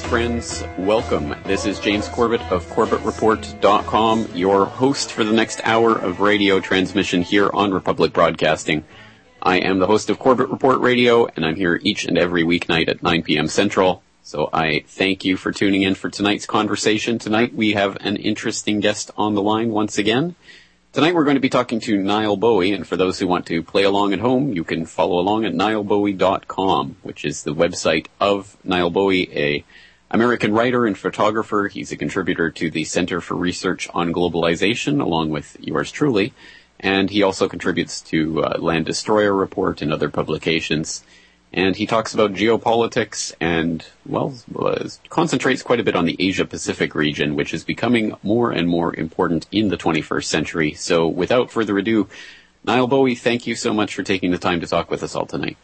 friends, welcome. This is James Corbett of CorbettReport.com, your host for the next hour of radio transmission here on Republic Broadcasting. I am the host of Corbett Report Radio, and I'm here each and every weeknight at 9 p.m. Central. So I thank you for tuning in for tonight's conversation. Tonight we have an interesting guest on the line once again. Tonight we're going to be talking to Nile Bowie, and for those who want to play along at home, you can follow along at nilebowie.com, which is the website of Nile Bowie, a American writer and photographer. He's a contributor to the Center for Research on Globalization, along with yours truly, and he also contributes to uh, Land Destroyer Report and other publications and he talks about geopolitics and, well, concentrates quite a bit on the Asia Pacific region, which is becoming more and more important in the 21st century. So without further ado, Nile Bowie, thank you so much for taking the time to talk with us all tonight.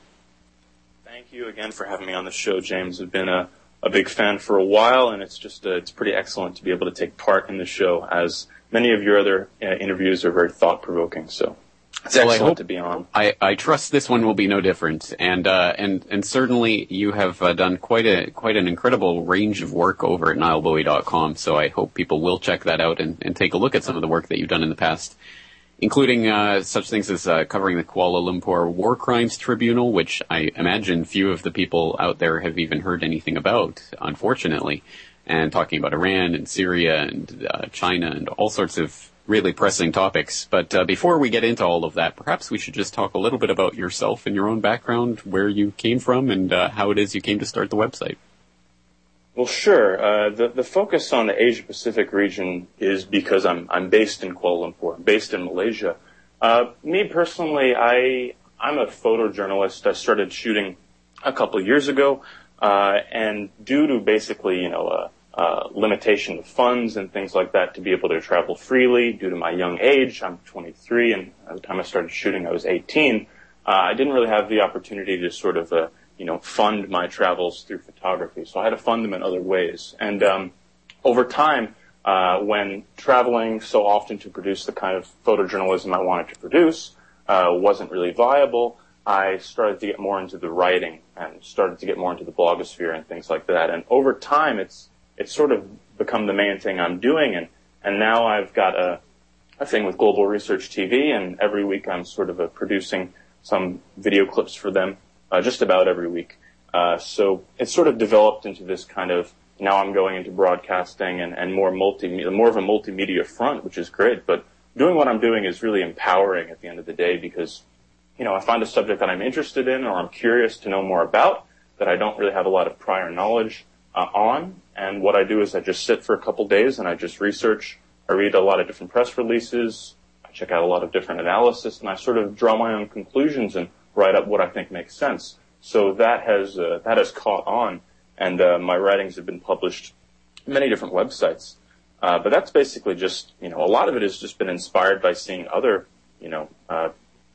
Thank you again for having me on the show, James. I've been a, a big fan for a while, and it's just uh, it's pretty excellent to be able to take part in the show, as many of your other uh, interviews are very thought provoking. So it's well, excellent to be on. I, I trust this one will be no different, and uh, and and certainly you have uh, done quite a quite an incredible range of work over at nilebowie.com. So I hope people will check that out and, and take a look at some of the work that you've done in the past, including uh, such things as uh, covering the Kuala Lumpur War Crimes Tribunal, which I imagine few of the people out there have even heard anything about, unfortunately, and talking about Iran and Syria and uh, China and all sorts of really pressing topics. But uh, before we get into all of that, perhaps we should just talk a little bit about yourself and your own background, where you came from, and uh, how it is you came to start the website. Well, sure. Uh, the the focus on the Asia Pacific region is because I'm I'm based in Kuala Lumpur, I'm based in Malaysia. Uh, me personally, I I'm a photojournalist. I started shooting a couple of years ago, uh, and due to basically you know uh, uh, limitation of funds and things like that to be able to travel freely due to my young age. I'm 23, and the time I started shooting, I was 18. Uh, I didn't really have the opportunity to sort of, uh, you know, fund my travels through photography. So I had to fund them in other ways. And um, over time, uh, when traveling so often to produce the kind of photojournalism I wanted to produce uh, wasn't really viable, I started to get more into the writing and started to get more into the blogosphere and things like that. And over time, it's it's sort of become the main thing I'm doing. And, and now I've got a, a thing with Global Research TV, and every week I'm sort of producing some video clips for them, uh, just about every week. Uh, so it's sort of developed into this kind of now I'm going into broadcasting and, and more multi more of a multimedia front, which is great. But doing what I'm doing is really empowering at the end of the day because you know I find a subject that I'm interested in or I'm curious to know more about that I don't really have a lot of prior knowledge uh, on, and what I do is I just sit for a couple days and I just research. I read a lot of different press releases. I check out a lot of different analysis and I sort of draw my own conclusions and write up what I think makes sense. So that has, uh, that has caught on and, uh, my writings have been published many different websites. Uh, but that's basically just, you know, a lot of it has just been inspired by seeing other, you know, uh,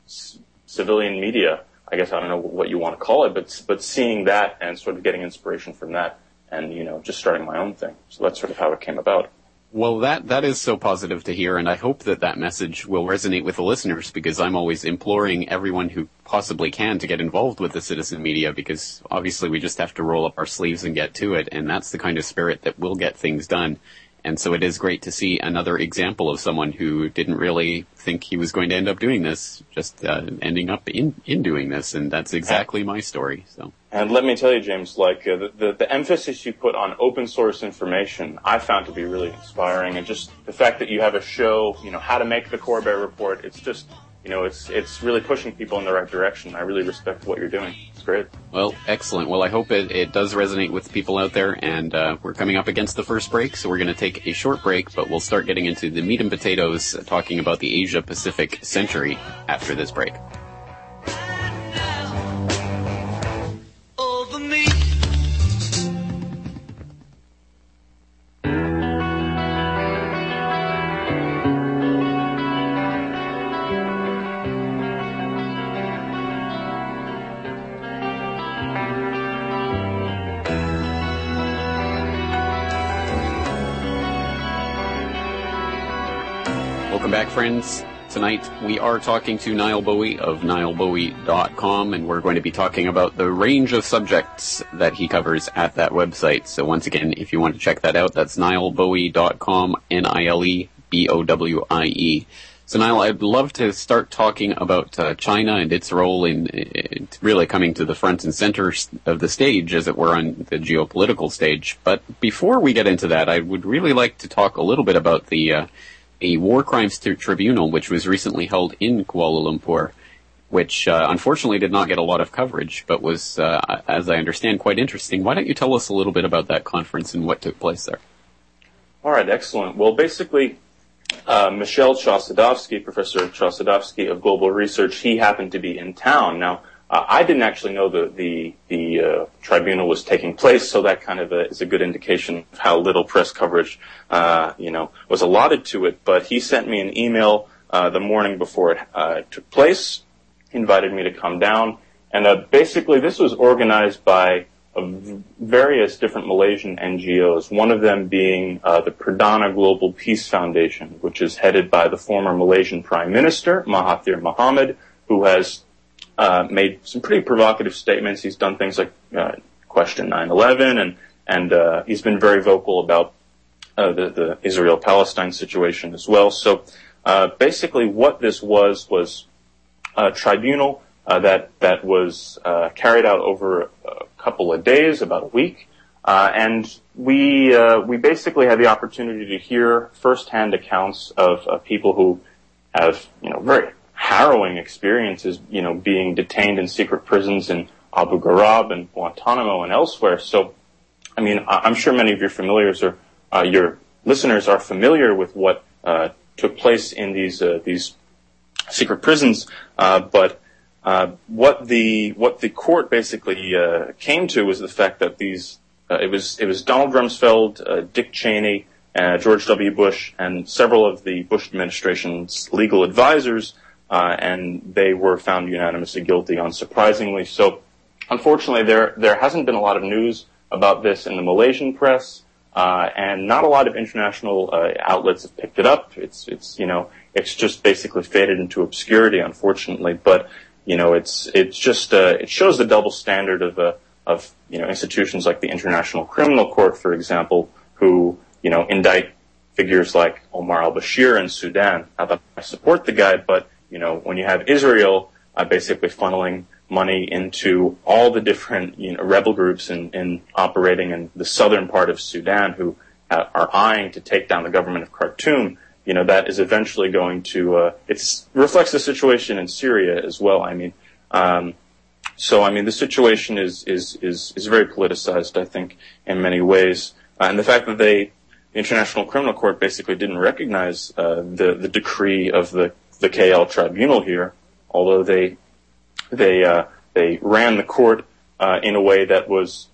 c- civilian media. I guess I don't know what you want to call it, but, but seeing that and sort of getting inspiration from that and you know just starting my own thing. So that's sort of how it came about. Well, that that is so positive to hear, and I hope that that message will resonate with the listeners because I'm always imploring everyone who possibly can to get involved with the citizen media because obviously we just have to roll up our sleeves and get to it, and that's the kind of spirit that will get things done. And so it is great to see another example of someone who didn't really think he was going to end up doing this, just uh, ending up in, in doing this. And that's exactly my story. So. And let me tell you, James, like uh, the, the, the emphasis you put on open source information, I found to be really inspiring. And just the fact that you have a show, you know, how to make the Corbett report, it's just you know, it's it's really pushing people in the right direction. I really respect what you're doing. It's great. Well, excellent. Well, I hope it, it does resonate with people out there. And uh, we're coming up against the first break, so we're going to take a short break, but we'll start getting into the meat and potatoes, talking about the Asia Pacific century after this break. Friends. tonight we are talking to Nile Bowie of nilebowie.com, and we're going to be talking about the range of subjects that he covers at that website. So once again, if you want to check that out, that's nilebowie.com, N-I-L-E-B-O-W-I-E. So Nile, I'd love to start talking about uh, China and its role in, in really coming to the front and center of the stage, as it were, on the geopolitical stage. But before we get into that, I would really like to talk a little bit about the uh, a war crimes tribunal, which was recently held in Kuala Lumpur, which uh, unfortunately did not get a lot of coverage, but was, uh, as I understand, quite interesting. Why don't you tell us a little bit about that conference and what took place there? All right, excellent. Well, basically, uh, Michel Chossudovsky, Professor Chossudovsky of Global Research, he happened to be in town. Now, I didn't actually know the the, uh, tribunal was taking place, so that kind of a, is a good indication of how little press coverage, uh, you know, was allotted to it. But he sent me an email uh, the morning before it uh, took place, invited me to come down, and uh, basically this was organized by various different Malaysian NGOs. One of them being the Perdana Global Peace Foundation, which is headed by the former Malaysian Prime Minister Mahathir Mohamad, who has uh, made some pretty provocative statements. He's done things like uh, question 9/11, and and uh, he's been very vocal about uh, the the Israel-Palestine situation as well. So uh, basically, what this was was a tribunal uh, that that was uh carried out over a couple of days, about a week, uh and we uh we basically had the opportunity to hear firsthand accounts of, of people who have you know very harrowing experiences, you know, being detained in secret prisons in Abu Ghraib and Guantanamo and elsewhere. So, I mean, I'm sure many of your familiars or uh, your listeners are familiar with what uh, took place in these uh, these secret prisons, uh, but uh, what the what the court basically uh, came to was the fact that these it was it was Donald Rumsfeld, Dick Cheney, George W. Bush, and several of the Bush administration's legal advisors uh, and they were found unanimously guilty, unsurprisingly. So, unfortunately, there there hasn't been a lot of news about this in the Malaysian press, uh, and not a lot of international uh, outlets have picked it up. It's it's you know it's just basically faded into obscurity, unfortunately. But you know it's it's just uh, it shows the double standard of uh, of you know institutions like the International Criminal Court, for example, who you know indict figures like Omar al-Bashir in Sudan. Not that I support the guy, but you know, when you have Israel uh, basically funneling money into all the different you know, rebel groups in, in operating in the southern part of Sudan who uh, are eyeing to take down the government of Khartoum, you know, that is eventually going to, uh, it reflects the situation in Syria as well. I mean, um, so I mean, the situation is, is, is, is very politicized, I think, in many ways. Uh, and the fact that they, the International Criminal Court basically didn't recognize uh, the, the decree of the the KL tribunal here, although they they uh, they ran the court uh, in a way that was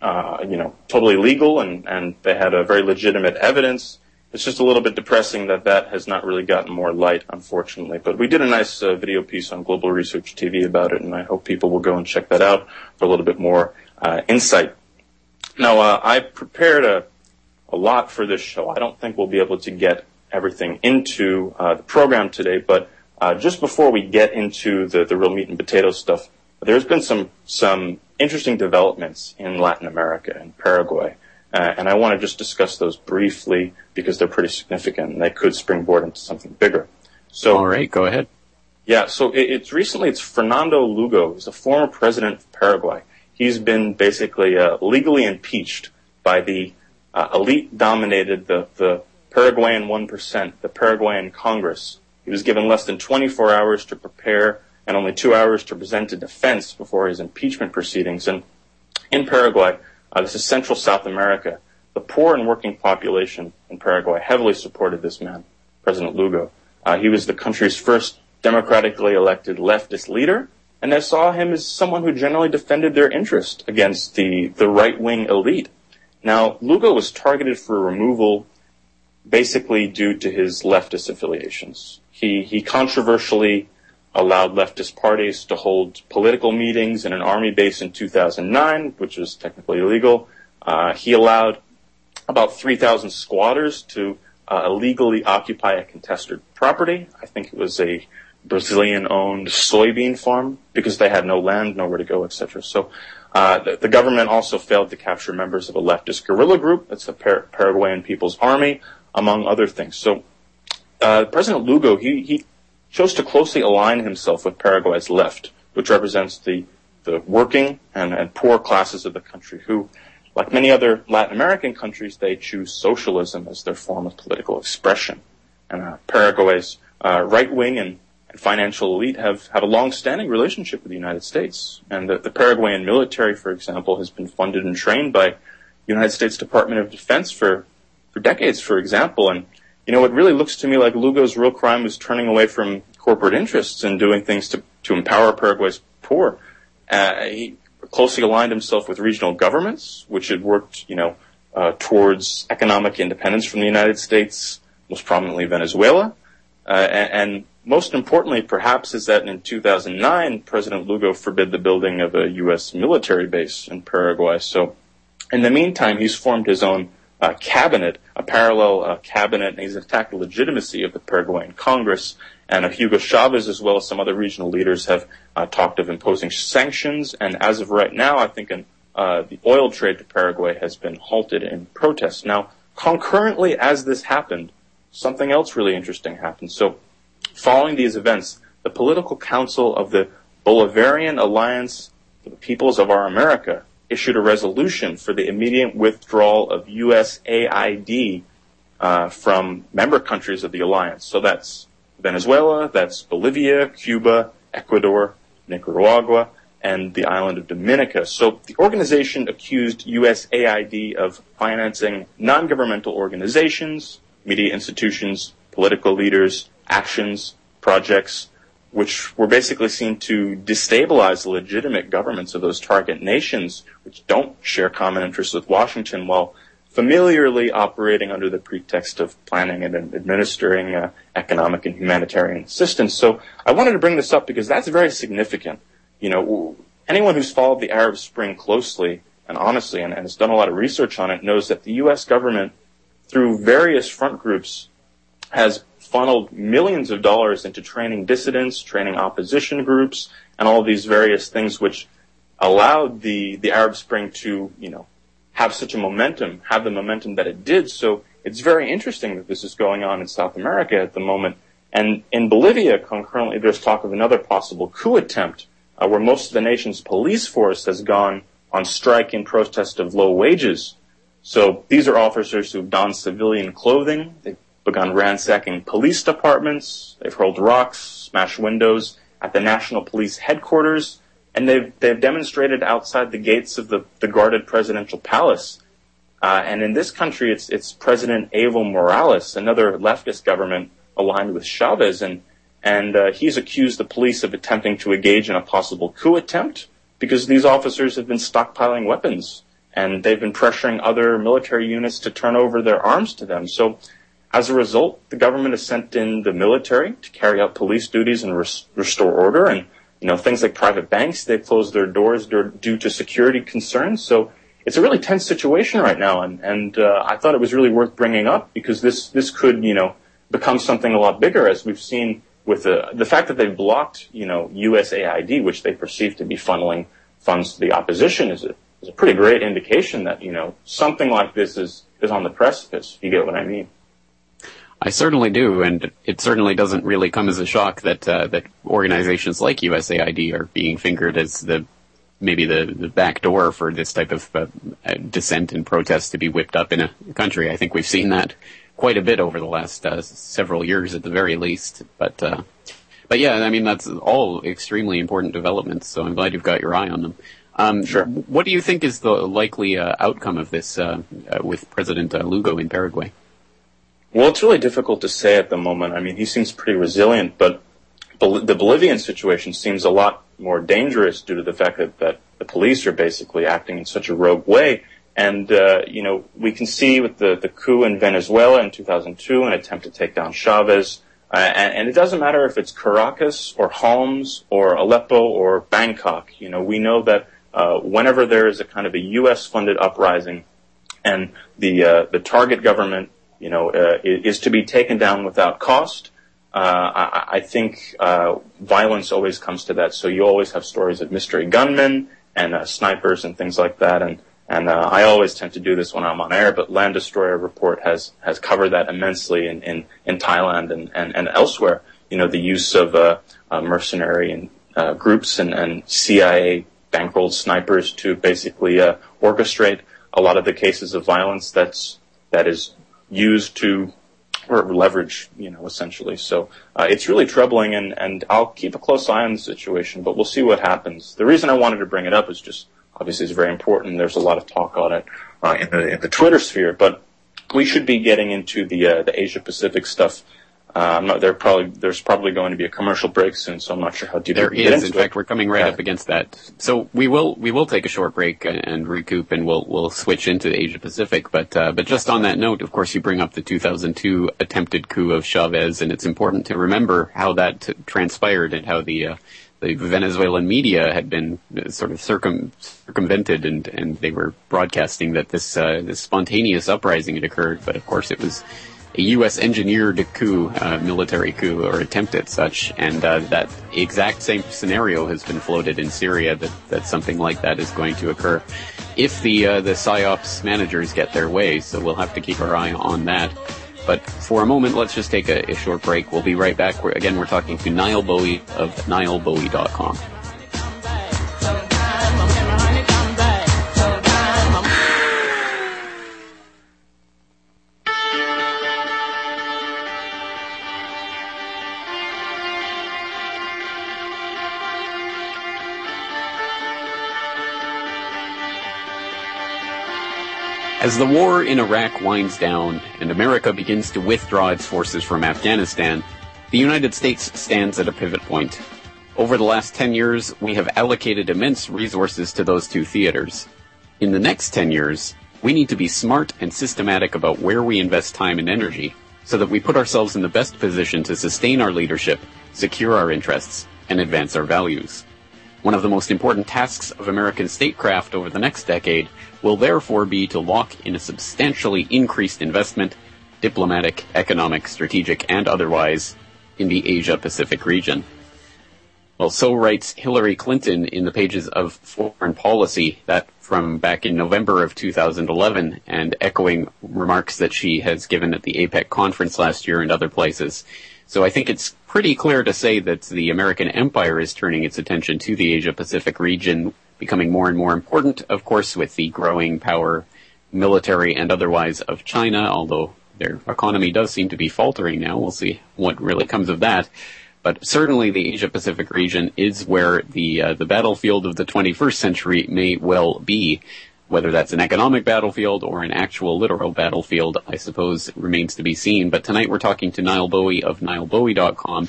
uh, you know totally legal and and they had a very legitimate evidence. It's just a little bit depressing that that has not really gotten more light, unfortunately. But we did a nice uh, video piece on Global Research TV about it, and I hope people will go and check that out for a little bit more uh, insight. Now, uh, I prepared a, a lot for this show. I don't think we'll be able to get everything into uh, the program today. But uh, just before we get into the, the real meat and potatoes stuff, there's been some some interesting developments in Latin America and Paraguay. Uh, and I want to just discuss those briefly because they're pretty significant and they could springboard into something bigger. So, all right, go ahead. Yeah, so it, it's recently it's Fernando Lugo. He's a former president of Paraguay. He's been basically uh, legally impeached by the uh, elite-dominated the the Paraguayan 1%, the Paraguayan Congress. He was given less than 24 hours to prepare and only two hours to present a defense before his impeachment proceedings. And in Paraguay, uh, this is Central South America, the poor and working population in Paraguay heavily supported this man, President Lugo. Uh, he was the country's first democratically elected leftist leader, and they saw him as someone who generally defended their interest against the, the right-wing elite. Now, Lugo was targeted for removal basically due to his leftist affiliations. He, he controversially allowed leftist parties to hold political meetings in an army base in 2009, which was technically illegal. Uh, he allowed about 3,000 squatters to uh, illegally occupy a contested property. I think it was a Brazilian-owned soybean farm because they had no land, nowhere to go, etc. So uh, the, the, government also failed to capture members of a leftist guerrilla group. That's the Par- Paraguayan People's Army, among other things. So uh, President Lugo, he, he chose to closely align himself with Paraguay's left, which represents the, the working and, and poor classes of the country who, like many other Latin American countries, they choose socialism as their form of political expression. And uh, Paraguay's uh, right wing and and financial elite have, have a long-standing relationship with the United States. And the, the Paraguayan military, for example, has been funded and trained by United States Department of Defense for, for decades, for example. And, you know, it really looks to me like Lugo's real crime was turning away from corporate interests and doing things to, to empower Paraguay's poor. Uh, he closely aligned himself with regional governments, which had worked, you know, uh, towards economic independence from the United States, most prominently Venezuela. Uh, and, and most importantly, perhaps, is that in 2009, President Lugo forbid the building of a U.S. military base in Paraguay. So, in the meantime, he's formed his own uh, cabinet, a parallel uh, cabinet, and he's attacked the legitimacy of the Paraguayan Congress. And Hugo Chavez, as well as some other regional leaders, have uh, talked of imposing sanctions. And as of right now, I think an, uh, the oil trade to Paraguay has been halted in protest. Now, concurrently as this happened, something else really interesting happened. So Following these events, the political council of the Bolivarian Alliance for the Peoples of Our America issued a resolution for the immediate withdrawal of USAID uh, from member countries of the alliance. So that's Venezuela, that's Bolivia, Cuba, Ecuador, Nicaragua, and the island of Dominica. So the organization accused USAID of financing non-governmental organizations, media institutions, political leaders, actions, projects, which were basically seen to destabilize the legitimate governments of those target nations, which don't share common interests with Washington, while familiarly operating under the pretext of planning and administering uh, economic and humanitarian assistance. So I wanted to bring this up because that's very significant. You know, anyone who's followed the Arab Spring closely and honestly and, and has done a lot of research on it knows that the U.S. government, through various front groups, has funneled millions of dollars into training dissidents, training opposition groups, and all these various things which allowed the, the Arab Spring to, you know, have such a momentum, have the momentum that it did. So it's very interesting that this is going on in South America at the moment. And in Bolivia, concurrently, there's talk of another possible coup attempt, uh, where most of the nation's police force has gone on strike in protest of low wages. So these are officers who've donned civilian clothing. They've begun ransacking police departments. They've hurled rocks, smashed windows at the National Police headquarters, and they've they've demonstrated outside the gates of the, the guarded presidential palace. Uh, and in this country, it's it's President Evo Morales, another leftist government aligned with Chavez, and and uh, he's accused the police of attempting to engage in a possible coup attempt because these officers have been stockpiling weapons and they've been pressuring other military units to turn over their arms to them. So as a result, the government has sent in the military to carry out police duties and res- restore order. And, you know, things like private banks, they've closed their doors due to security concerns. So it's a really tense situation right now. And, and uh, I thought it was really worth bringing up because this, this could, you know, become something a lot bigger as we've seen with the, the fact that they've blocked, you know, USAID, which they perceive to be funneling funds to the opposition is a, is a pretty great indication that, you know, something like this is, is on the precipice, if you get what I mean. I certainly do, and it certainly doesn't really come as a shock that uh, that organizations like USAID are being fingered as the maybe the, the back door for this type of uh, dissent and protest to be whipped up in a country. I think we've seen that quite a bit over the last uh, several years, at the very least. But uh, but yeah, I mean that's all extremely important developments. So I'm glad you've got your eye on them. Um, sure. What do you think is the likely uh, outcome of this uh, with President Lugo in Paraguay? Well, it's really difficult to say at the moment. I mean, he seems pretty resilient, but Bol- the Bolivian situation seems a lot more dangerous due to the fact that, that the police are basically acting in such a rogue way. And, uh, you know, we can see with the, the coup in Venezuela in 2002, an attempt to take down Chavez. Uh, and, and, it doesn't matter if it's Caracas or Homs or Aleppo or Bangkok. You know, we know that uh, whenever there is a kind of a U.S. funded uprising and the, uh, the target government you know, uh, is to be taken down without cost. Uh, I, I, think uh, violence always comes to that. So you always have stories of mystery gunmen and uh, snipers and things like that. And and uh, I always tend to do this when I'm on air, but Land Destroyer Report has has covered that immensely in in, in Thailand and, and, and elsewhere. You know, the use of uh, mercenary and groups and, and CIA bankrolled snipers to basically orchestrate a lot of the cases of violence that's that is used to or leverage, you know, essentially. So uh, it's really troubling, and and I'll keep a close eye on the situation, but we'll see what happens. The reason I wanted to bring it up is just obviously it's very important. There's a lot of talk on it uh, in the in the Twitter sphere, but we should be getting into the uh, the Asia Pacific stuff uh, not, there probably there's probably going to be a commercial break soon, so I'm not sure how deep there is. In fact, we're coming right yeah. up against that. So we will we will take a short break and, and recoup, and we'll we'll switch into Asia Pacific. But uh, but just on that note, of course, you bring up the 2002 attempted coup of Chavez, and it's important to remember how that t- transpired and how the uh, the Venezuelan media had been sort of circum, circumvented, and and they were broadcasting that this uh, this spontaneous uprising had occurred, but of course it was a U.S. engineered coup, uh, military coup, or attempt at such, and uh, that exact same scenario has been floated in Syria that, that something like that is going to occur if the uh, the psyops managers get their way. So we'll have to keep our eye on that. But for a moment, let's just take a, a short break. We'll be right back. We're, again, we're talking to Nile Bowie of NileBowie.com. As the war in Iraq winds down and America begins to withdraw its forces from Afghanistan, the United States stands at a pivot point. Over the last 10 years, we have allocated immense resources to those two theaters. In the next 10 years, we need to be smart and systematic about where we invest time and energy so that we put ourselves in the best position to sustain our leadership, secure our interests, and advance our values. One of the most important tasks of American statecraft over the next decade will therefore be to lock in a substantially increased investment, diplomatic, economic, strategic, and otherwise, in the Asia Pacific region. Well, so writes Hillary Clinton in the pages of Foreign Policy, that from back in November of 2011, and echoing remarks that she has given at the APEC conference last year and other places. So I think it's pretty clear to say that the American empire is turning its attention to the Asia Pacific region, becoming more and more important, of course, with the growing power, military and otherwise, of China, although their economy does seem to be faltering now. We'll see what really comes of that. But certainly the Asia Pacific region is where the uh, the battlefield of the 21st century may well be. Whether that's an economic battlefield or an actual literal battlefield, I suppose remains to be seen. But tonight we're talking to Nile Bowie of NileBowie.com,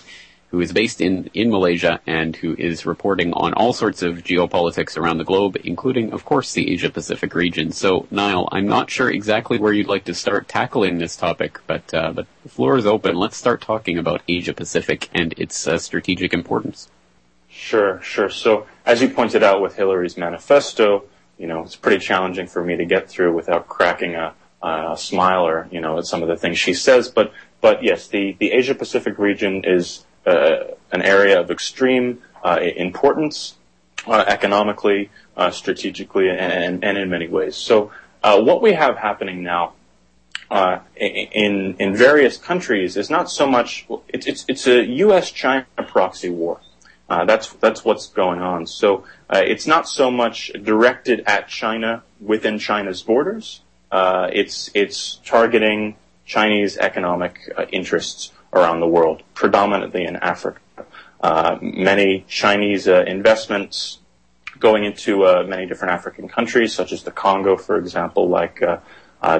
who is based in, in Malaysia and who is reporting on all sorts of geopolitics around the globe, including, of course, the Asia Pacific region. So, Nile, I'm not sure exactly where you'd like to start tackling this topic, but, uh, but the floor is open. Let's start talking about Asia Pacific and its uh, strategic importance. Sure, sure. So, as you pointed out with Hillary's manifesto, you know, it's pretty challenging for me to get through without cracking a, a you know, at some of the things she says. But, but yes, the, the Asia Pacific region is uh, an area of extreme uh, importance uh, economically, uh, strategically, and, and in many ways. So, uh, what we have happening now uh, in in various countries is not so much it's it's, it's a U.S.-China proxy war. Uh, that's that's what's going on. So uh, it's not so much directed at China within China's borders. Uh, it's it's targeting Chinese economic uh, interests around the world, predominantly in Africa. Uh, many Chinese investments going into many different African countries, such as the Congo, for example. Like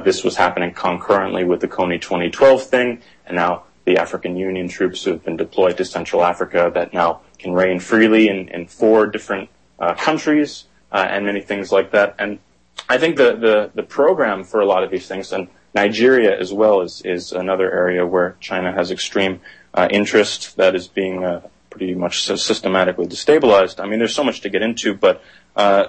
this was happening concurrently with the Kony 2012 thing, and now the African Union troops who have been deployed to Central Africa that now can reign freely in, in four different uh, countries uh, and many things like that. And I think the, the, the program for a lot of these things, and Nigeria as well is, is another area where China has extreme uh, interest that is being uh, pretty much systematically destabilized. I mean, there's so much to get into, but uh,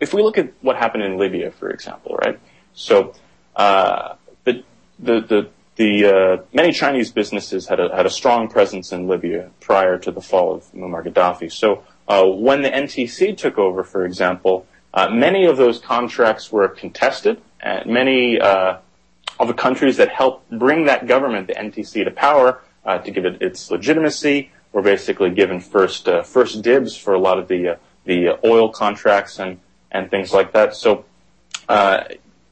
if we look at what happened in Libya, for example, right? So uh, the, the, the the uh, many Chinese businesses had a, had a strong presence in Libya prior to the fall of Muammar Gaddafi. So uh, when the NTC took over, for example, uh, many of those contracts were contested, and many uh, of the countries that helped bring that government, the NTC, to power uh, to give it its legitimacy, were basically given first uh, first dibs for a lot of the the oil contracts and and things like that. So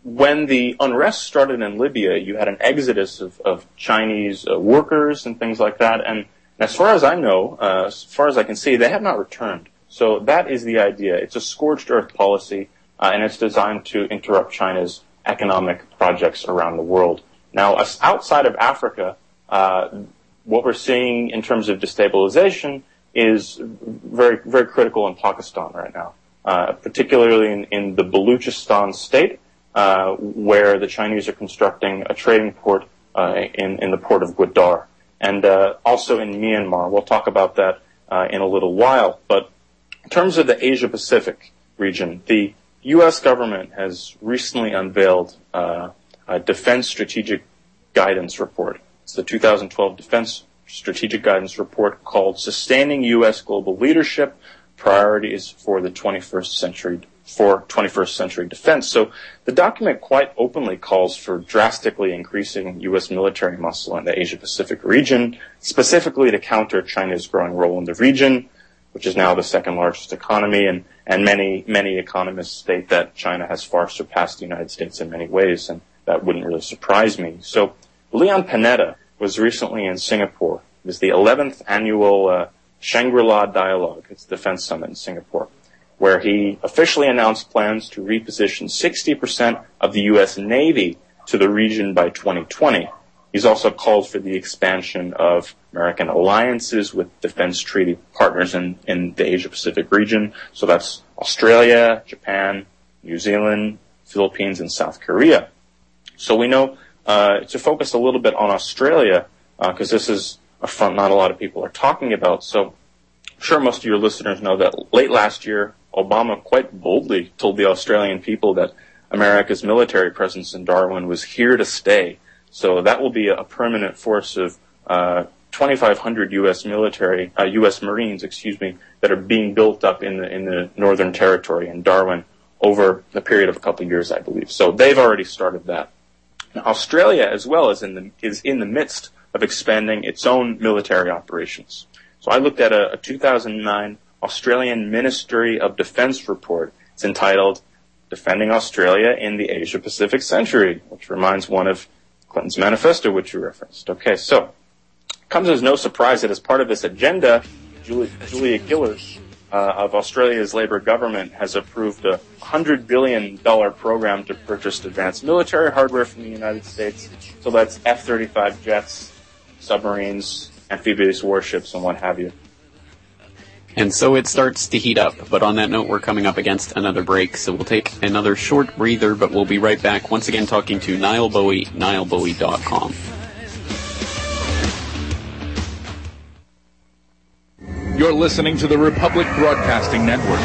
when the unrest started in Libya, you had an exodus of, of Chinese uh, workers and things like that. And as far as I know, uh, as far as I can see, they have not returned. So that is the idea. It's a scorched earth policy, uh, and it's designed to interrupt China's economic projects around the world. Now, outside of Africa, uh, what we're seeing in terms of destabilization is very, very critical in Pakistan right now, uh, particularly in, in the Baluchistan state where the Chinese are constructing a trading port uh, in, in the port of Gwadar. And uh, also in Myanmar. We'll talk about that uh, in a little while. But in terms of the Asia Pacific region, the U.S. government has recently unveiled uh, a Defense Strategic Guidance Report. It's the 2012 Defense Strategic Guidance Report called Sustaining U.S. Global Leadership Priorities for the 21st Century for 21st century defense. So the document quite openly calls for drastically increasing U.S. military muscle in the Asia Pacific region, specifically to counter China's growing role in the region, which is now the second largest economy, and, and many, many economists state that China has far surpassed the United States in many ways, and that wouldn't really surprise me. So Leon Panetta was recently in Singapore. It was the 11th annual uh, Shangri-La Dialogue. It's the defense summit in Singapore where he officially announced plans to reposition 60% of the U.S. Navy to the region by 2020. He's also called for the expansion of American alliances with defense treaty partners in, in the Asia Pacific region. So that's Australia, Japan, New Zealand, Philippines, and South Korea. So we know uh, to focus a little bit on Australia, because uh, this is a front not a lot of people are talking about. So I'm sure most of your listeners know that late last year, Obama quite boldly told the Australian people that America's military presence in Darwin was here to stay. So that will be a permanent force of uh, 2,500 U.S. military, uh, U.S. Marines, excuse me, that are being built up in the in the Northern Territory in Darwin over a period of a couple of years, I believe. So they've already started that. Now, Australia, as well, is in the is in the midst of expanding its own military operations. So I looked at a, a 2009 Australian Ministry of Defence report. It's entitled Defending Australia in the Asia Pacific Century, which reminds one of Clinton's manifesto, which you referenced. Okay, so comes as no surprise that as part of this agenda, Julia, Julia Gillard uh, of Australia's Labor government has approved a $100 billion program to purchase advanced military hardware from the United States. So that's F-35 jets, submarines, amphibious warships, and what have you. And so it starts to heat up. But on that note, we're coming up against another break, so we'll take another short breather, but we'll be right back once again talking to Nile Bowie, nilebowie.com. You're listening to the Republic Broadcasting Network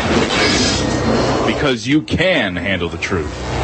because you can handle the truth.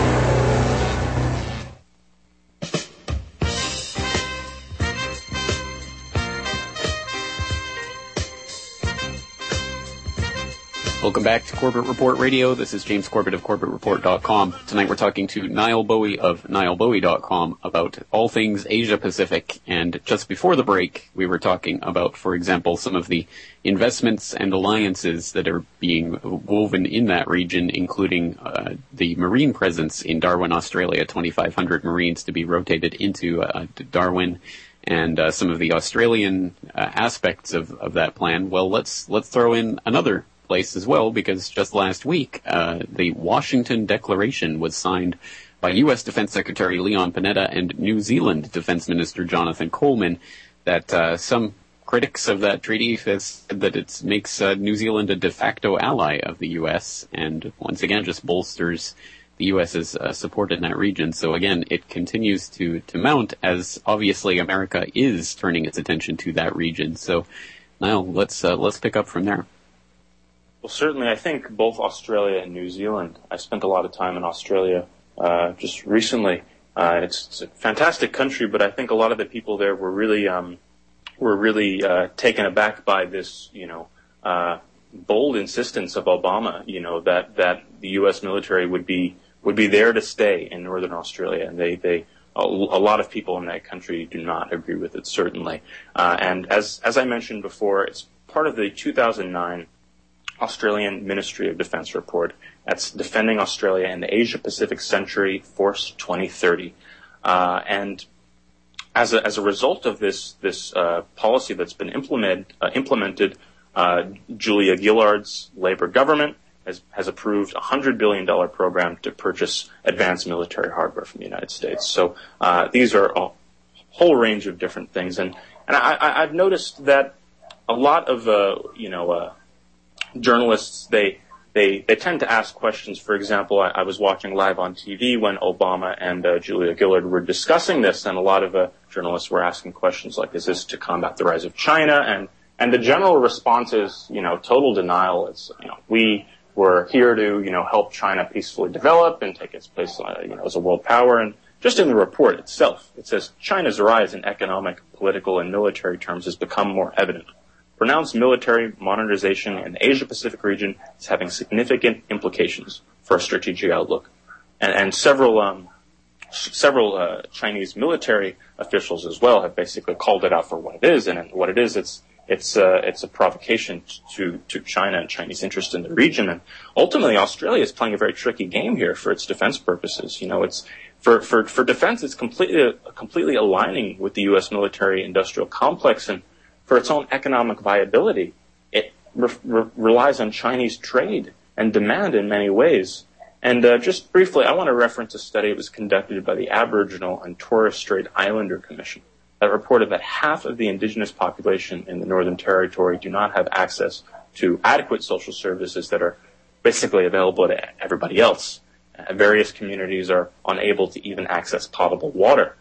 Welcome back to Corbett Report Radio. This is James Corbett of CorbettReport.com. Tonight we're talking to Nile Bowie of NileBowie.com about all things Asia Pacific. And just before the break, we were talking about, for example, some of the investments and alliances that are being woven in that region, including uh, the Marine presence in Darwin, Australia, 2,500 Marines to be rotated into uh, Darwin and uh, some of the Australian uh, aspects of, of that plan. Well, let's let's throw in another place as well because just last week, uh, the Washington Declaration was signed by U.S. Defense Secretary Leon Panetta and New Zealand Defense Minister Jonathan Coleman. That uh, some critics of that treaty have said that it makes uh, New Zealand a de facto ally of the U.S. and once again just bolsters the U.S.'s uh, support in that region. So again, it continues to to mount as obviously America is turning its attention to that region. So now let's uh, let's pick up from there. Well, certainly, I think both Australia and New Zealand. I spent a lot of time in Australia uh, just recently. Uh, it's, it's, a fantastic country, but I think a lot of the people there were really um, were really uh, taken aback by this, you know, uh, bold insistence of Obama, you know, that that the U.S. military would be would be there to stay in northern Australia, and they they a, a lot of people in that country do not agree with it certainly. Uh, and as as I mentioned before, it's part of the 2009 Australian Ministry of Defence report. That's Defending Australia in the Asia Pacific Century Force 2030. Uh, and as a, as a result of this this uh, policy that's been implemented, uh, implemented uh, Julia Gillard's Labor government has, has approved a $100 billion program to purchase advanced military hardware from the United States. So uh, these are a whole range of different things. And, and I, have noticed that a lot of, uh, you know, journalists, they, they, they tend to ask questions. For example, I, I was watching live on TV when Obama and uh, Julia Gillard were discussing this, and a lot of uh, journalists were asking questions like, "Is this to combat the rise of China?" and and the general response is, you know, total denial. It's, you know, we were here to, you know, help China peacefully develop and take its place, uh, you know, as a world power. And just in the report itself, it says China's rise in economic, political, and military terms has become more evident pronounced military modernization in the Asia Pacific region is having significant implications for our strategic outlook. And, and several, um, several uh, Chinese military officials as well have basically called it out for what it is. And what it is, it's it's uh, it's a provocation to to China and Chinese interest in the region. And ultimately, Australia is playing a very tricky game here for its defense purposes. You know, it's for for for defense, it's completely completely aligning with the U.S. military industrial complex and for its own economic viability, it re- re- relies on Chinese trade and demand in many ways. And uh, just briefly, I want to reference a study that was conducted by the Aboriginal and Torres Strait Islander Commission that reported that half of the indigenous population in the Northern Territory do not have access to adequate social services that are basically available to everybody else. Uh, various communities are unable to even access potable water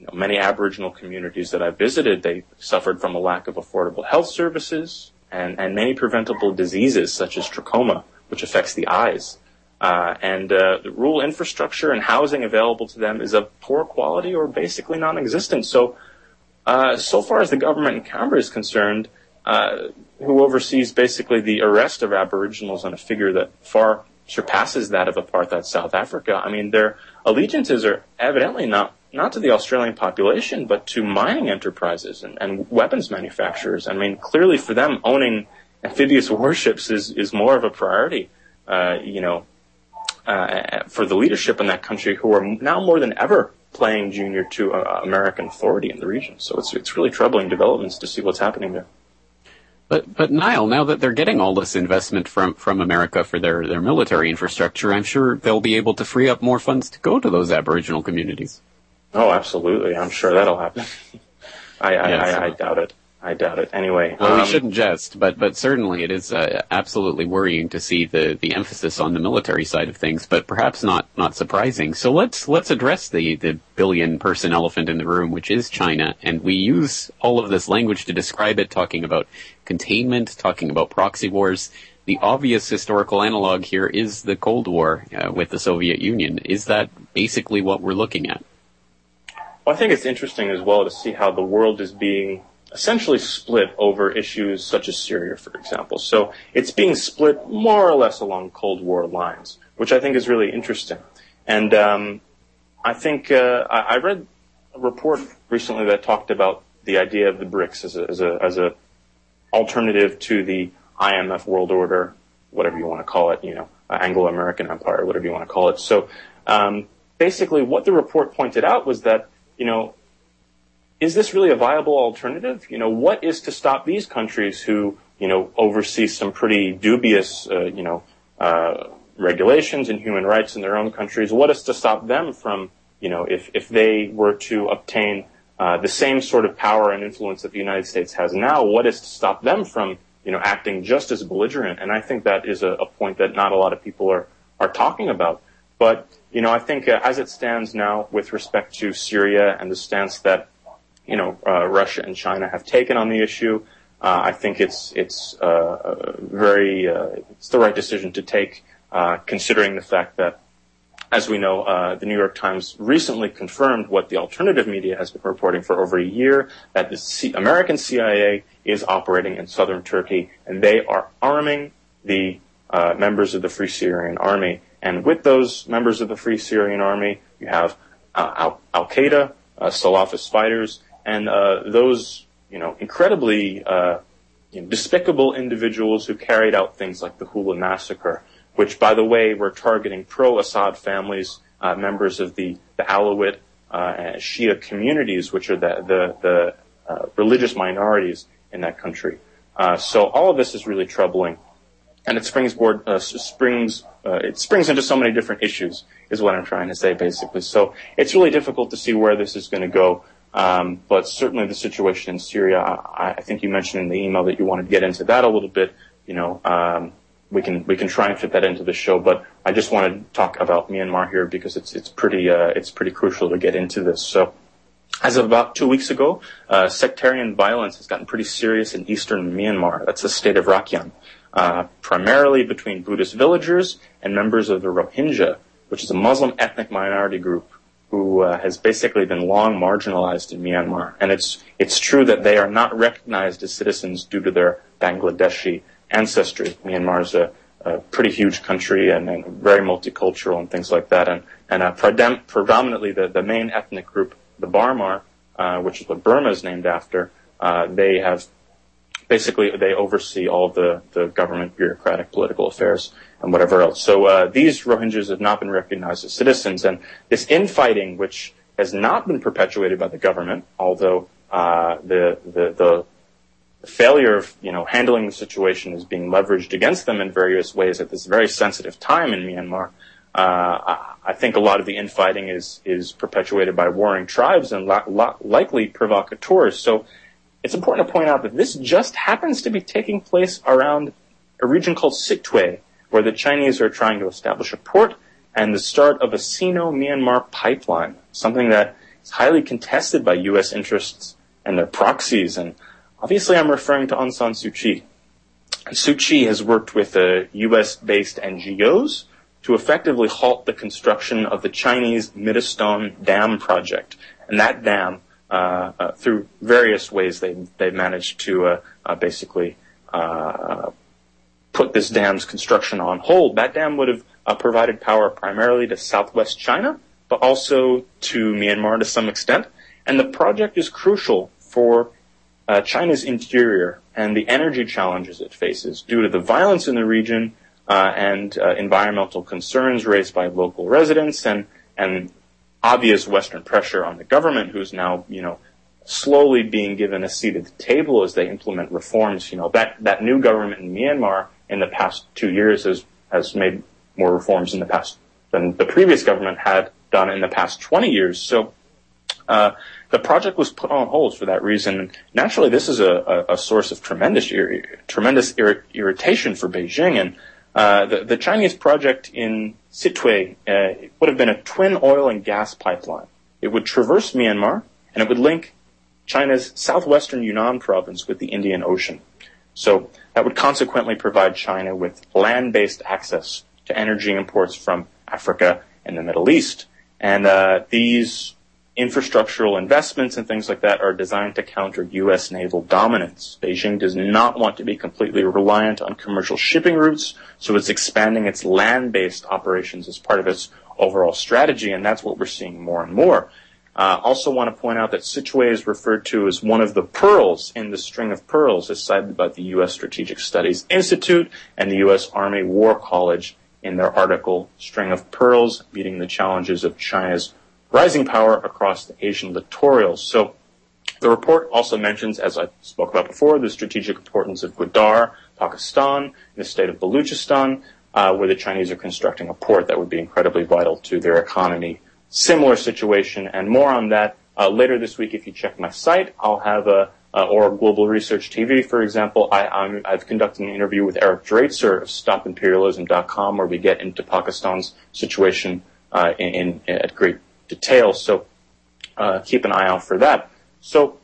you know, many Aboriginal communities that I visited, they suffered from a lack of affordable health services and, and many preventable diseases such as trachoma, which affects the eyes. Uh, and uh, the rural infrastructure and housing available to them is of poor quality or basically non-existent. So, uh, so far as the government in Canberra is concerned, uh, who oversees basically the arrest of Aboriginals on a figure that far surpasses that of apartheid South Africa, I mean, their allegiances are evidently not not to the Australian population, but to mining enterprises and, and weapons manufacturers. I mean, clearly for them, owning amphibious warships is, is more of a priority, uh, you know, uh, for the leadership in that country who are now more than ever playing junior to uh, American authority in the region. So it's, it's really troubling developments to see what's happening there. But but Nile, now that they're getting all this investment from from America for their their military infrastructure, I'm sure they'll be able to free up more funds to go to those Aboriginal communities. Oh, absolutely. I'm sure that'll happen. I, I, I, I, doubt it. I doubt it. Anyway, well, um, we shouldn't jest, but but certainly it is uh, absolutely worrying to see the the emphasis on the military side of things, but perhaps not not surprising. So let's let's address the the billion person elephant in the room, which is China, and we use all of this language to describe it, talking about containment, talking about proxy wars. The obvious historical analog here is the Cold War uh, with the Soviet Union. Is that basically what we're looking at? Well, I think it's interesting as well to see how the world is being essentially split over issues such as Syria, for example. So it's being split more or less along Cold War lines, which I think is really interesting. And um, I think uh, I, I, read a report recently that talked about the idea of the BRICS as a, as a, as a alternative to the IMF world order, whatever you want to call it, you know, Anglo-American empire, whatever you want to call it. So um, basically, what the report pointed out was that you know, is this really a viable alternative? You know, what is to stop these countries who, you know, oversee some pretty dubious, uh, you know, uh, regulations and human rights in their own countries? What is to stop them from, you know, if, if they were to obtain uh, the same sort of power and influence that the United States has now, what is to stop them from, you know, acting just as belligerent? And I think that is a, a point that not a lot of people are, are talking about. But you know, I think uh, as it stands now with respect to Syria and the stance that, you know, uh, Russia and China have taken on the issue, uh, I think it's it's uh, very uh, it's the right decision to take, uh, considering the fact that as we know, uh, the New York Times recently confirmed what the alternative media has been reporting for over a year that the C- American CIA is operating in southern Turkey and they are arming the uh, members of the Free Syrian Army. And with those members of the Free Syrian Army, you have uh, Al Qaeda, uh, Salafist fighters, and uh, those you know incredibly uh, you know, despicable individuals who carried out things like the Hula massacre which, by the way, were targeting pro-Assad families, uh, members of the, the Alawite uh, Shia communities, which are the, the, the uh, religious minorities in that country. Uh, so all of this is really troubling, and it springs board, uh, springs uh, it springs into so many different issues, is what I'm trying to say, basically. So it's really difficult to see where this is going to go. Um, but certainly the situation in Syria, I, I, think you mentioned in the email that you wanted to get into that a little bit. You know, um, we can we can try and fit that into the show. But I just want to talk about Myanmar here because it's it's pretty uh, it's pretty crucial to get into this. So. As of about two weeks ago, uh, sectarian violence has gotten pretty serious in eastern Myanmar. That's the state of Rakhine, uh, primarily between Buddhist villagers and members of the Rohingya, which is a Muslim ethnic minority group who uh, has basically been long marginalized in Myanmar. And it's it's true that they are not recognized as citizens due to their Bangladeshi ancestry. Myanmar is a, a pretty huge country and, and, very multicultural and things like that. And, and uh, predom- predominantly the, the main ethnic group, the Bamar, uh, which is what Burma is named after, uh, they have basically they oversee all the, the government bureaucratic political affairs and whatever else. So uh, these Rohingyas have not been recognized as citizens, and this infighting, which has not been perpetuated by the government, although uh, the, the the failure of you know handling the situation is being leveraged against them in various ways at this very sensitive time in Myanmar. Uh, I think a lot of the infighting is is perpetuated by warring tribes and likely provocateurs. So it's important to point out that this just happens to be taking place around a region called Sittwe, where the Chinese are trying to establish a port and the start of a Sino-Myanmar pipeline, something that is highly contested by U.S. interests and their proxies and Obviously, I'm referring to Aung San Suu Kyi. Suu Kyi has worked with uh, U.S.-based NGOs to effectively halt the construction of the Chinese Myitsone Dam project. And that dam, uh, uh, through various ways, they they managed to uh, uh, basically uh, put this dam's construction on hold. That dam would have provided power primarily to southwest China, but also to Myanmar to some extent. And the project is crucial for uh, China's interior and the energy challenges it faces due to the violence in the region uh, and uh, environmental concerns raised by local residents and and obvious Western pressure on the government, who's now you know slowly being given a seat at the table as they implement reforms. You know that that new government in Myanmar in the past two years has has made more reforms in the past than the previous government had done in the past 20 years. So. Uh, the project was put on hold for that reason. Naturally, this is a, a, a source of tremendous tremendous ir- irritation for Beijing. And uh, the, the, Chinese project in Sittwe uh, would have been a twin oil and gas pipeline. It would traverse Myanmar and it would link China's southwestern Yunnan province with the Indian Ocean. So that would consequently provide China with land-based access to energy imports from Africa and the Middle East. And uh, these infrastructural investments and things like that are designed to counter U.S. naval dominance. Beijing does not want to be completely reliant on commercial shipping routes, so it's expanding its land-based operations as part of its overall strategy, and that's what we're seeing more and more. Uh, also want to point out that Sittwe is referred to as one of the pearls in the string of pearls as cited by the U.S. Strategic Studies Institute and the U.S. Army War College in their article, String of Pearls, Meeting the Challenges of China's rising power across the Asian littorals. So the report also mentions, as I spoke about before, the strategic importance of Gwadar, Pakistan, the state of Baluchistan, uh, where the Chinese are constructing a port that would be incredibly vital to their economy. Similar situation, and more on that uh, later this week. If you check my site, I'll have a uh, or Global Research TV, for example. I, have conducted an interview with Eric Draitser of StopImperialism.com, where we get into Pakistan's situation uh, in, in, at great details. So uh, keep an eye out for that. So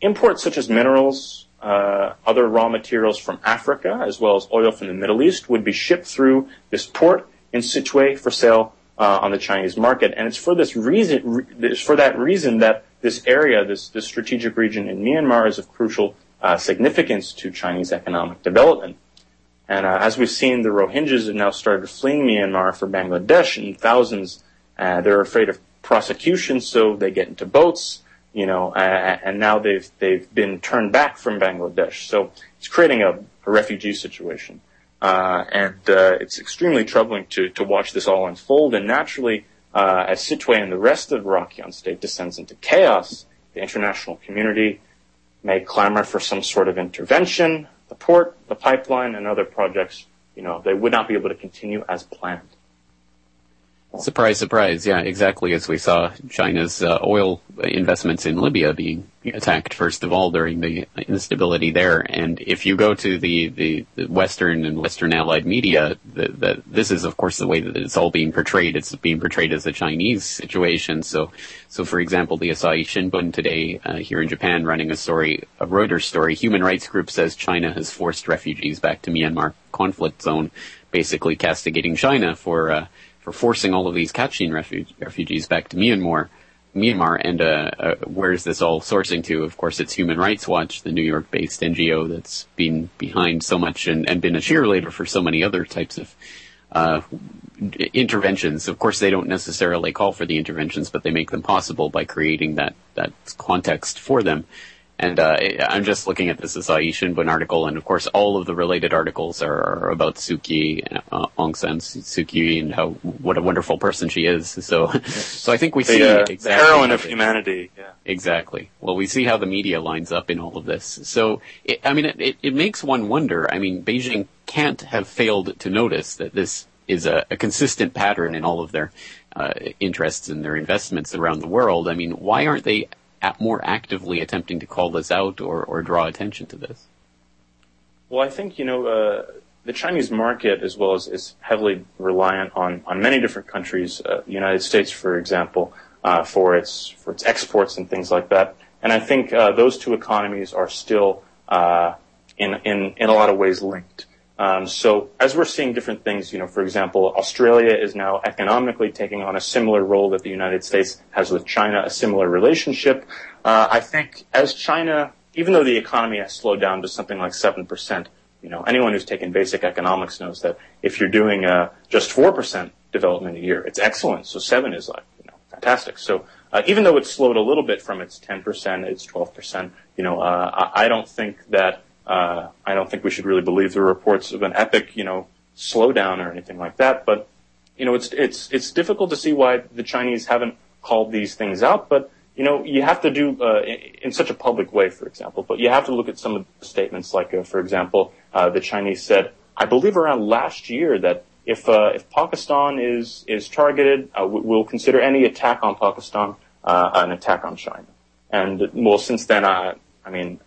imports such as minerals, uh, other raw materials from Africa, as well as oil from the Middle East, would be shipped through this port in Sittwe for sale uh, on the Chinese market. And it's for this reason, re- it's for that reason that this area, this, this strategic region in Myanmar is of crucial uh, significance to Chinese economic development. And uh, as we've seen, the Rohingyas have now started fleeing Myanmar for Bangladesh in thousands. They're afraid of prosecution, so they get into boats, you know, and now they've they've been turned back from Bangladesh. So it's creating a, a refugee situation, uh, and uh, it's extremely troubling to to watch this all unfold. And naturally, uh, as Sittwe and the rest of Rakhine State descends into chaos, the international community may clamor for some sort of intervention. The port, the pipeline, and other projects, you know, they would not be able to continue as planned. Surprise, surprise. Yeah, exactly as we saw China's uh, oil investments in Libya being attacked first of all during the instability there. And if you go to the, the, the Western and Western allied media, the, the, this is of course the way that it's all being portrayed. It's being portrayed as a Chinese situation. So, so for example, the Asahi Shimbun today uh, here in Japan running a story, a Reuters story, human rights group says China has forced refugees back to Myanmar conflict zone, basically castigating China for, uh, for forcing all of these Kachin refu- refugees back to Myanmar. Myanmar, and uh, uh, where is this all sourcing to? Of course, it's Human Rights Watch, the New York-based NGO that's been behind so much and, and been a cheerleader for so many other types of uh, interventions. Of course, they don't necessarily call for the interventions, but they make them possible by creating that that context for them. And uh, I'm just looking at this Asahi Shimbun article, and of course, all of the related articles are, about Suu Kyi, uh, Aung San Suu Kyi, and how what a wonderful person she is. So, so I think we the, see uh, exactly the heroine of it- humanity. Yeah. Exactly. Well, we see how the media lines up in all of this. So, it, I mean, it, it, it makes one wonder. I mean, Beijing can't have failed to notice that this is a, a consistent pattern in all of their uh, interests and their investments around the world. I mean, why aren't they more actively attempting to call this out or, or draw attention to this? Well, I think you know uh, the Chinese market, as well as is heavily reliant on on many different countries. Uh, the United States, for example, uh, for its for its exports and things like that. And I think uh, those two economies are still uh, in in in a lot of ways linked. Um, so as we're seeing different things, you know, for example, Australia is now economically taking on a similar role that the United States has with China, a similar relationship. Uh, I think as China, even though the economy has slowed down to something like seven percent, you know, anyone who's taken basic economics knows that if you're doing uh, just four percent development a year, it's excellent. So seven is like, you know, fantastic. So uh, even though it's slowed a little bit from its ten percent, its twelve percent, you know, uh, I don't think that uh, I don't think we should really believe the reports of an epic, you know, slowdown or anything like that. But you know, it's it's it's difficult to see why the Chinese haven't called these things out. But you know, you have to do uh, in, in such a public way, for example. But you have to look at some of the statements, like, uh, for example, uh, the Chinese said, I believe around last year that if uh, if Pakistan is is targeted, uh, we- we'll consider any attack on Pakistan an attack on China. And well, since then, I I mean.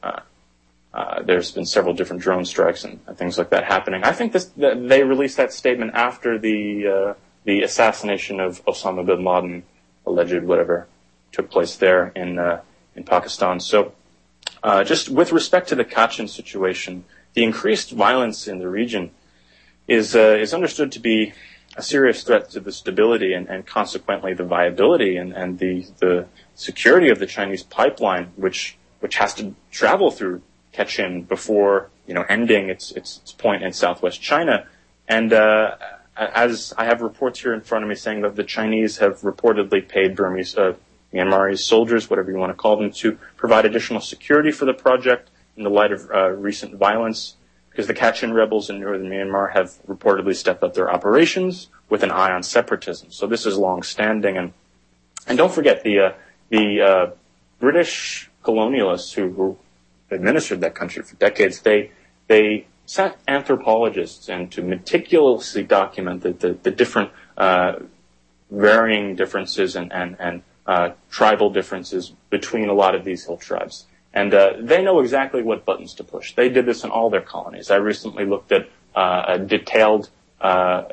Uh, there's been several different drone strikes and, things like that happening. I think this, they released that statement after the uh, the assassination of Osama bin Laden, alleged whatever, took place there in uh, in Pakistan. So, uh, just with respect to the Kachin situation, the increased violence in the region is uh, is understood to be a serious threat to the stability and, and consequently the viability and, and the the security of the Chinese pipeline, which which has to travel through Kachin before you know ending its its, its point in southwest China. And uh, as I have reports here in front of me saying that the Chinese have reportedly paid Burmese, uh, soldiers, whatever you want to call them, to provide additional security for the project in the light of uh, recent violence, because the Kachin rebels in northern Myanmar have reportedly stepped up their operations with an eye on separatism. So this is long-standing, and and don't forget the uh, the uh, British colonialists who administered that country for decades, they they sent anthropologists in to meticulously document the, the, the different uh, varying differences and, and, and uh, tribal differences between a lot of these hill tribes. And uh, they know exactly what buttons to push. They did this in all their colonies. I recently looked at uh, a detailed uh,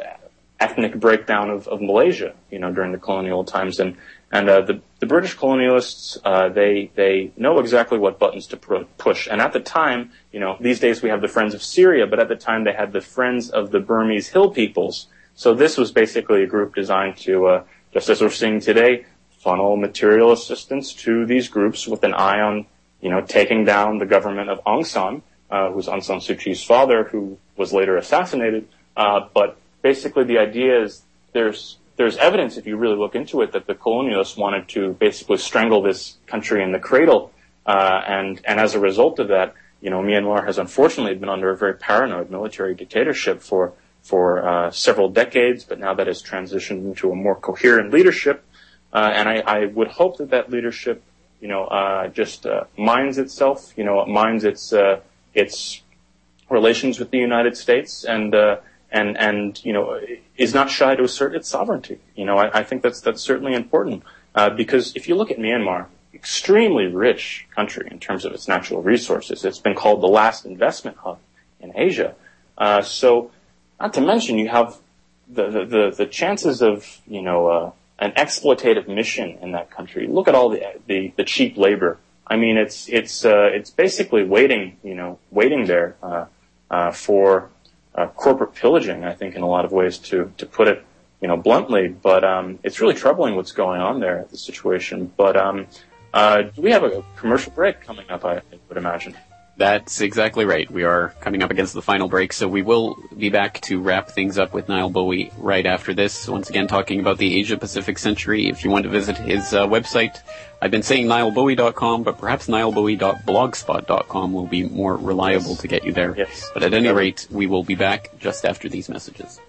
ethnic breakdown of, of Malaysia, you know, during the colonial times, and and uh, the the British colonialists uh, they they know exactly what buttons to pr- push. And at the time, you know, these days we have the Friends of Syria, but at the time they had the Friends of the Burmese Hill Peoples. So this was basically a group designed to, uh, just as we're seeing today, funnel material assistance to these groups with an eye on, you know, taking down the government of Aung San, uh, who's Aung San Suu Kyi's father, who was later assassinated. Uh, but basically, the idea is there's there's evidence, if you really look into it, that the colonialists wanted to basically strangle this country in the cradle, uh, and and as a result of that, you know, Myanmar has unfortunately been under a very paranoid military dictatorship for for uh, several decades, but now that has transitioned into a more coherent leadership, uh, and I, I, would hope that that leadership, you know, uh, just uh, minds itself, you know, minds its uh, its relations with the United States, and uh, and and you know, is not shy to assert its sovereignty. You know, I, I think that's that's certainly important because if you look at Myanmar, extremely rich country in terms of its natural resources. It's been called the last investment hub in Asia. Uh, so, not to mention, you have the, the, the, the chances of, you know, uh, an exploitative mission in that country. Look at all the, the, the cheap labor. I mean, it's, it's, uh, it's basically waiting, you know, waiting there, uh, uh, for, uh, corporate pillaging, I think, in a lot of ways to, to put it, you know, bluntly, but, um, it's really troubling what's going on there, the situation. But, um, uh, we have a commercial break coming up, I would imagine. That's exactly right. We are coming up against the final break, so we will be back to wrap things up with Nile Bowie right after this. Once again, talking about the Asia Pacific century. If you want to visit his uh, website, I've been saying nilebowie.com, but perhaps nilebowie.blogspot.com will be more reliable yes. to get you there. Yes. But at any rate, we will be back just after these messages.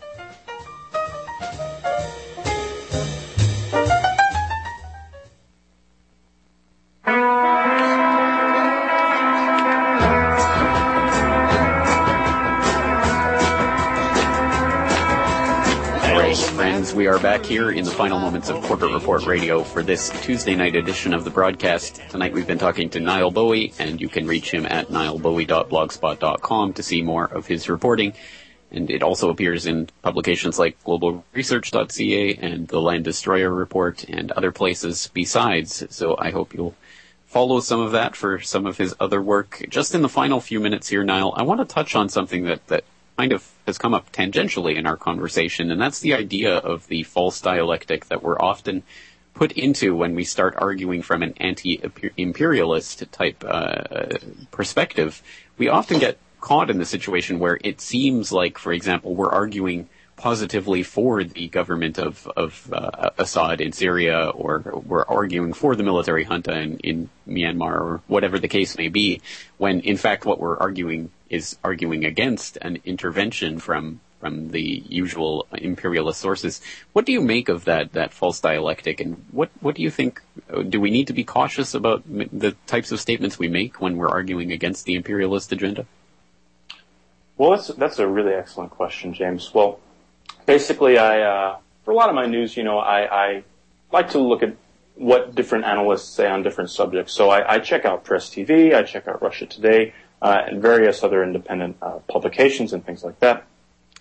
We are back here in the final moments of Corbett Report Radio for this Tuesday night edition of the broadcast. Tonight we've been talking to Nile Bowie, and you can reach him at nilebowie.blogspot.com to see more of his reporting. And it also appears in publications like globalresearch.ca and the Land Destroyer Report and other places besides. So I hope you'll follow some of that for some of his other work. Just in the final few minutes here, Nile, I want to touch on something that, that kind of has come up tangentially in our conversation, and that's the idea of the false dialectic that we're often put into when we start arguing from an anti-imperialist type uh, perspective. We often get caught in the situation where it seems like, for example, we're arguing positively for the government of, of uh, Assad in Syria, or we're arguing for the military junta in, in Myanmar, or whatever the case may be, when in fact what we're arguing is arguing against an intervention from from the usual imperialist sources. What do you make of that that false dialectic, and what what do you think? Do we need to be cautious about the types of statements we make when we're arguing against the imperialist agenda? Well, that's that's a really excellent question, James. Well, basically, I uh, for a lot of my news, you know, I, I like to look at what different analysts say on different subjects. So I, I check out Press TV, I check out Russia Today, uh, and various other independent uh, publications and things like that.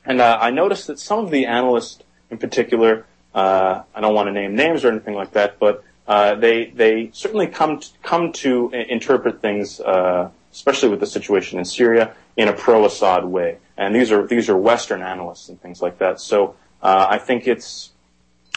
And uh, I noticed that some of the analysts, in particular, uh, I don't want to name names or anything like that, but uh, they they certainly come to, come to interpret things, uh, especially with the situation in Syria, in a pro-Assad way. And these are these are Western analysts and things like that. So I think it's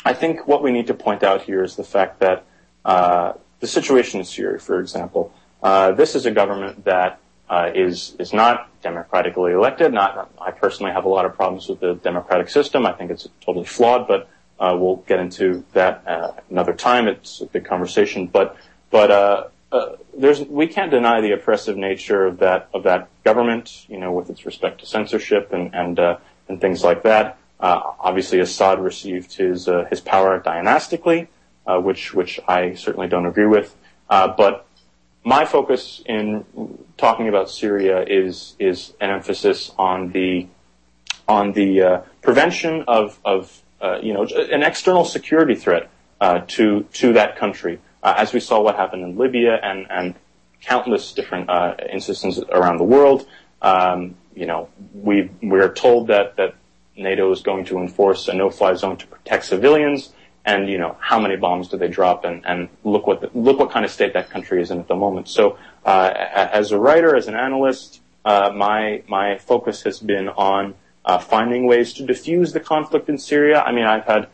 I think what we need to point out here is the fact that the situation in Syria, for example, this is a government that uh, is is not democratically elected. Not I personally have a lot of problems with the democratic system. I think it's totally flawed, but uh, we'll get into that uh, another time. It's a big conversation, but but uh, uh, there's we can't deny the oppressive nature of that of that government. You know, with its respect to censorship and and uh, and things like that. obviously, Assad received his his power dynastically, which which I certainly don't agree with. but my focus in talking about Syria is is an emphasis on the on the uh, prevention of of uh, you know an external security threat uh, to to that country, uh, as we saw what happened in Libya and and countless different uh, instances around the world. Um, you know, we we're told that that NATO is going to enforce a no-fly zone to protect civilians and you know how many bombs do they drop and, and look what the, look what kind of state that country is in at the moment. So uh, as a writer, as an analyst, uh, my my focus has been on uh, finding ways to diffuse the conflict in Syria. I mean, I've had,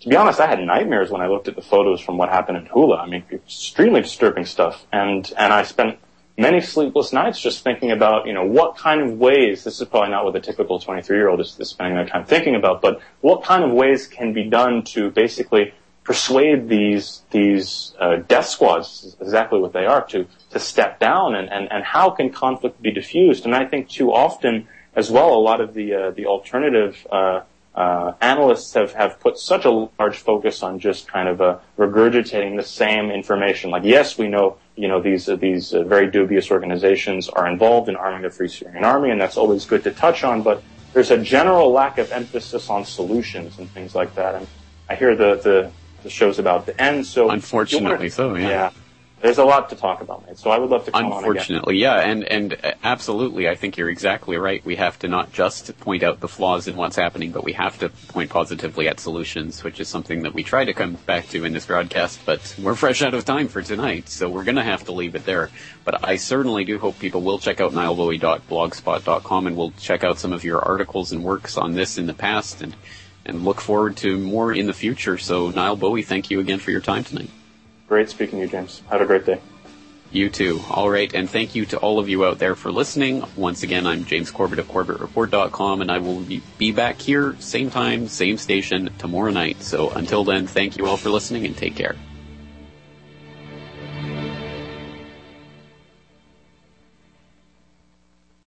to be honest, I had nightmares when I looked at the photos from what happened in Hula. I mean, extremely disturbing stuff. And, and I spent many sleepless nights just thinking about, you know, what kind of ways, this is probably not what the typical 23 year old is, is spending their time thinking about, but what kind of ways can be done to basically persuade these, these, uh, death squads, exactly what they are, to, to step down and, and, and how can conflict be diffused? And I think too often, as well, a lot of the, uh, the alternative, uh, uh, analysts have, have put such a large focus on just kind of uh, regurgitating the same information. Like, yes, we know, you know, these uh, these uh, very dubious organizations are involved in arming the Free Syrian Army, and that's always good to touch on. But there's a general lack of emphasis on solutions and things like that. And I hear the the, the shows about the end. So unfortunately, so yeah. yeah there's a lot to talk about, mate. So I would love to come Unfortunately, yeah, and and uh, absolutely, I think you're exactly right. We have to not just point out the flaws in what's happening, but we have to point positively at solutions, which is something that we try to come back to in this broadcast. But we're fresh out of time for tonight, so we're going to have to leave it there. But I certainly do hope people will check out nilebowie.blogspot.com and will check out some of your articles and works on this in the past, and and look forward to more in the future. So Nile Bowie, thank you again for your time tonight. Great speaking to you, James. Have a great day. You too. All right, and thank you to all of you out there for listening. Once again, I'm James Corbett of CorbettReport.com, and I will be back here, same time, same station, tomorrow night. So until then, thank you all for listening, and take care.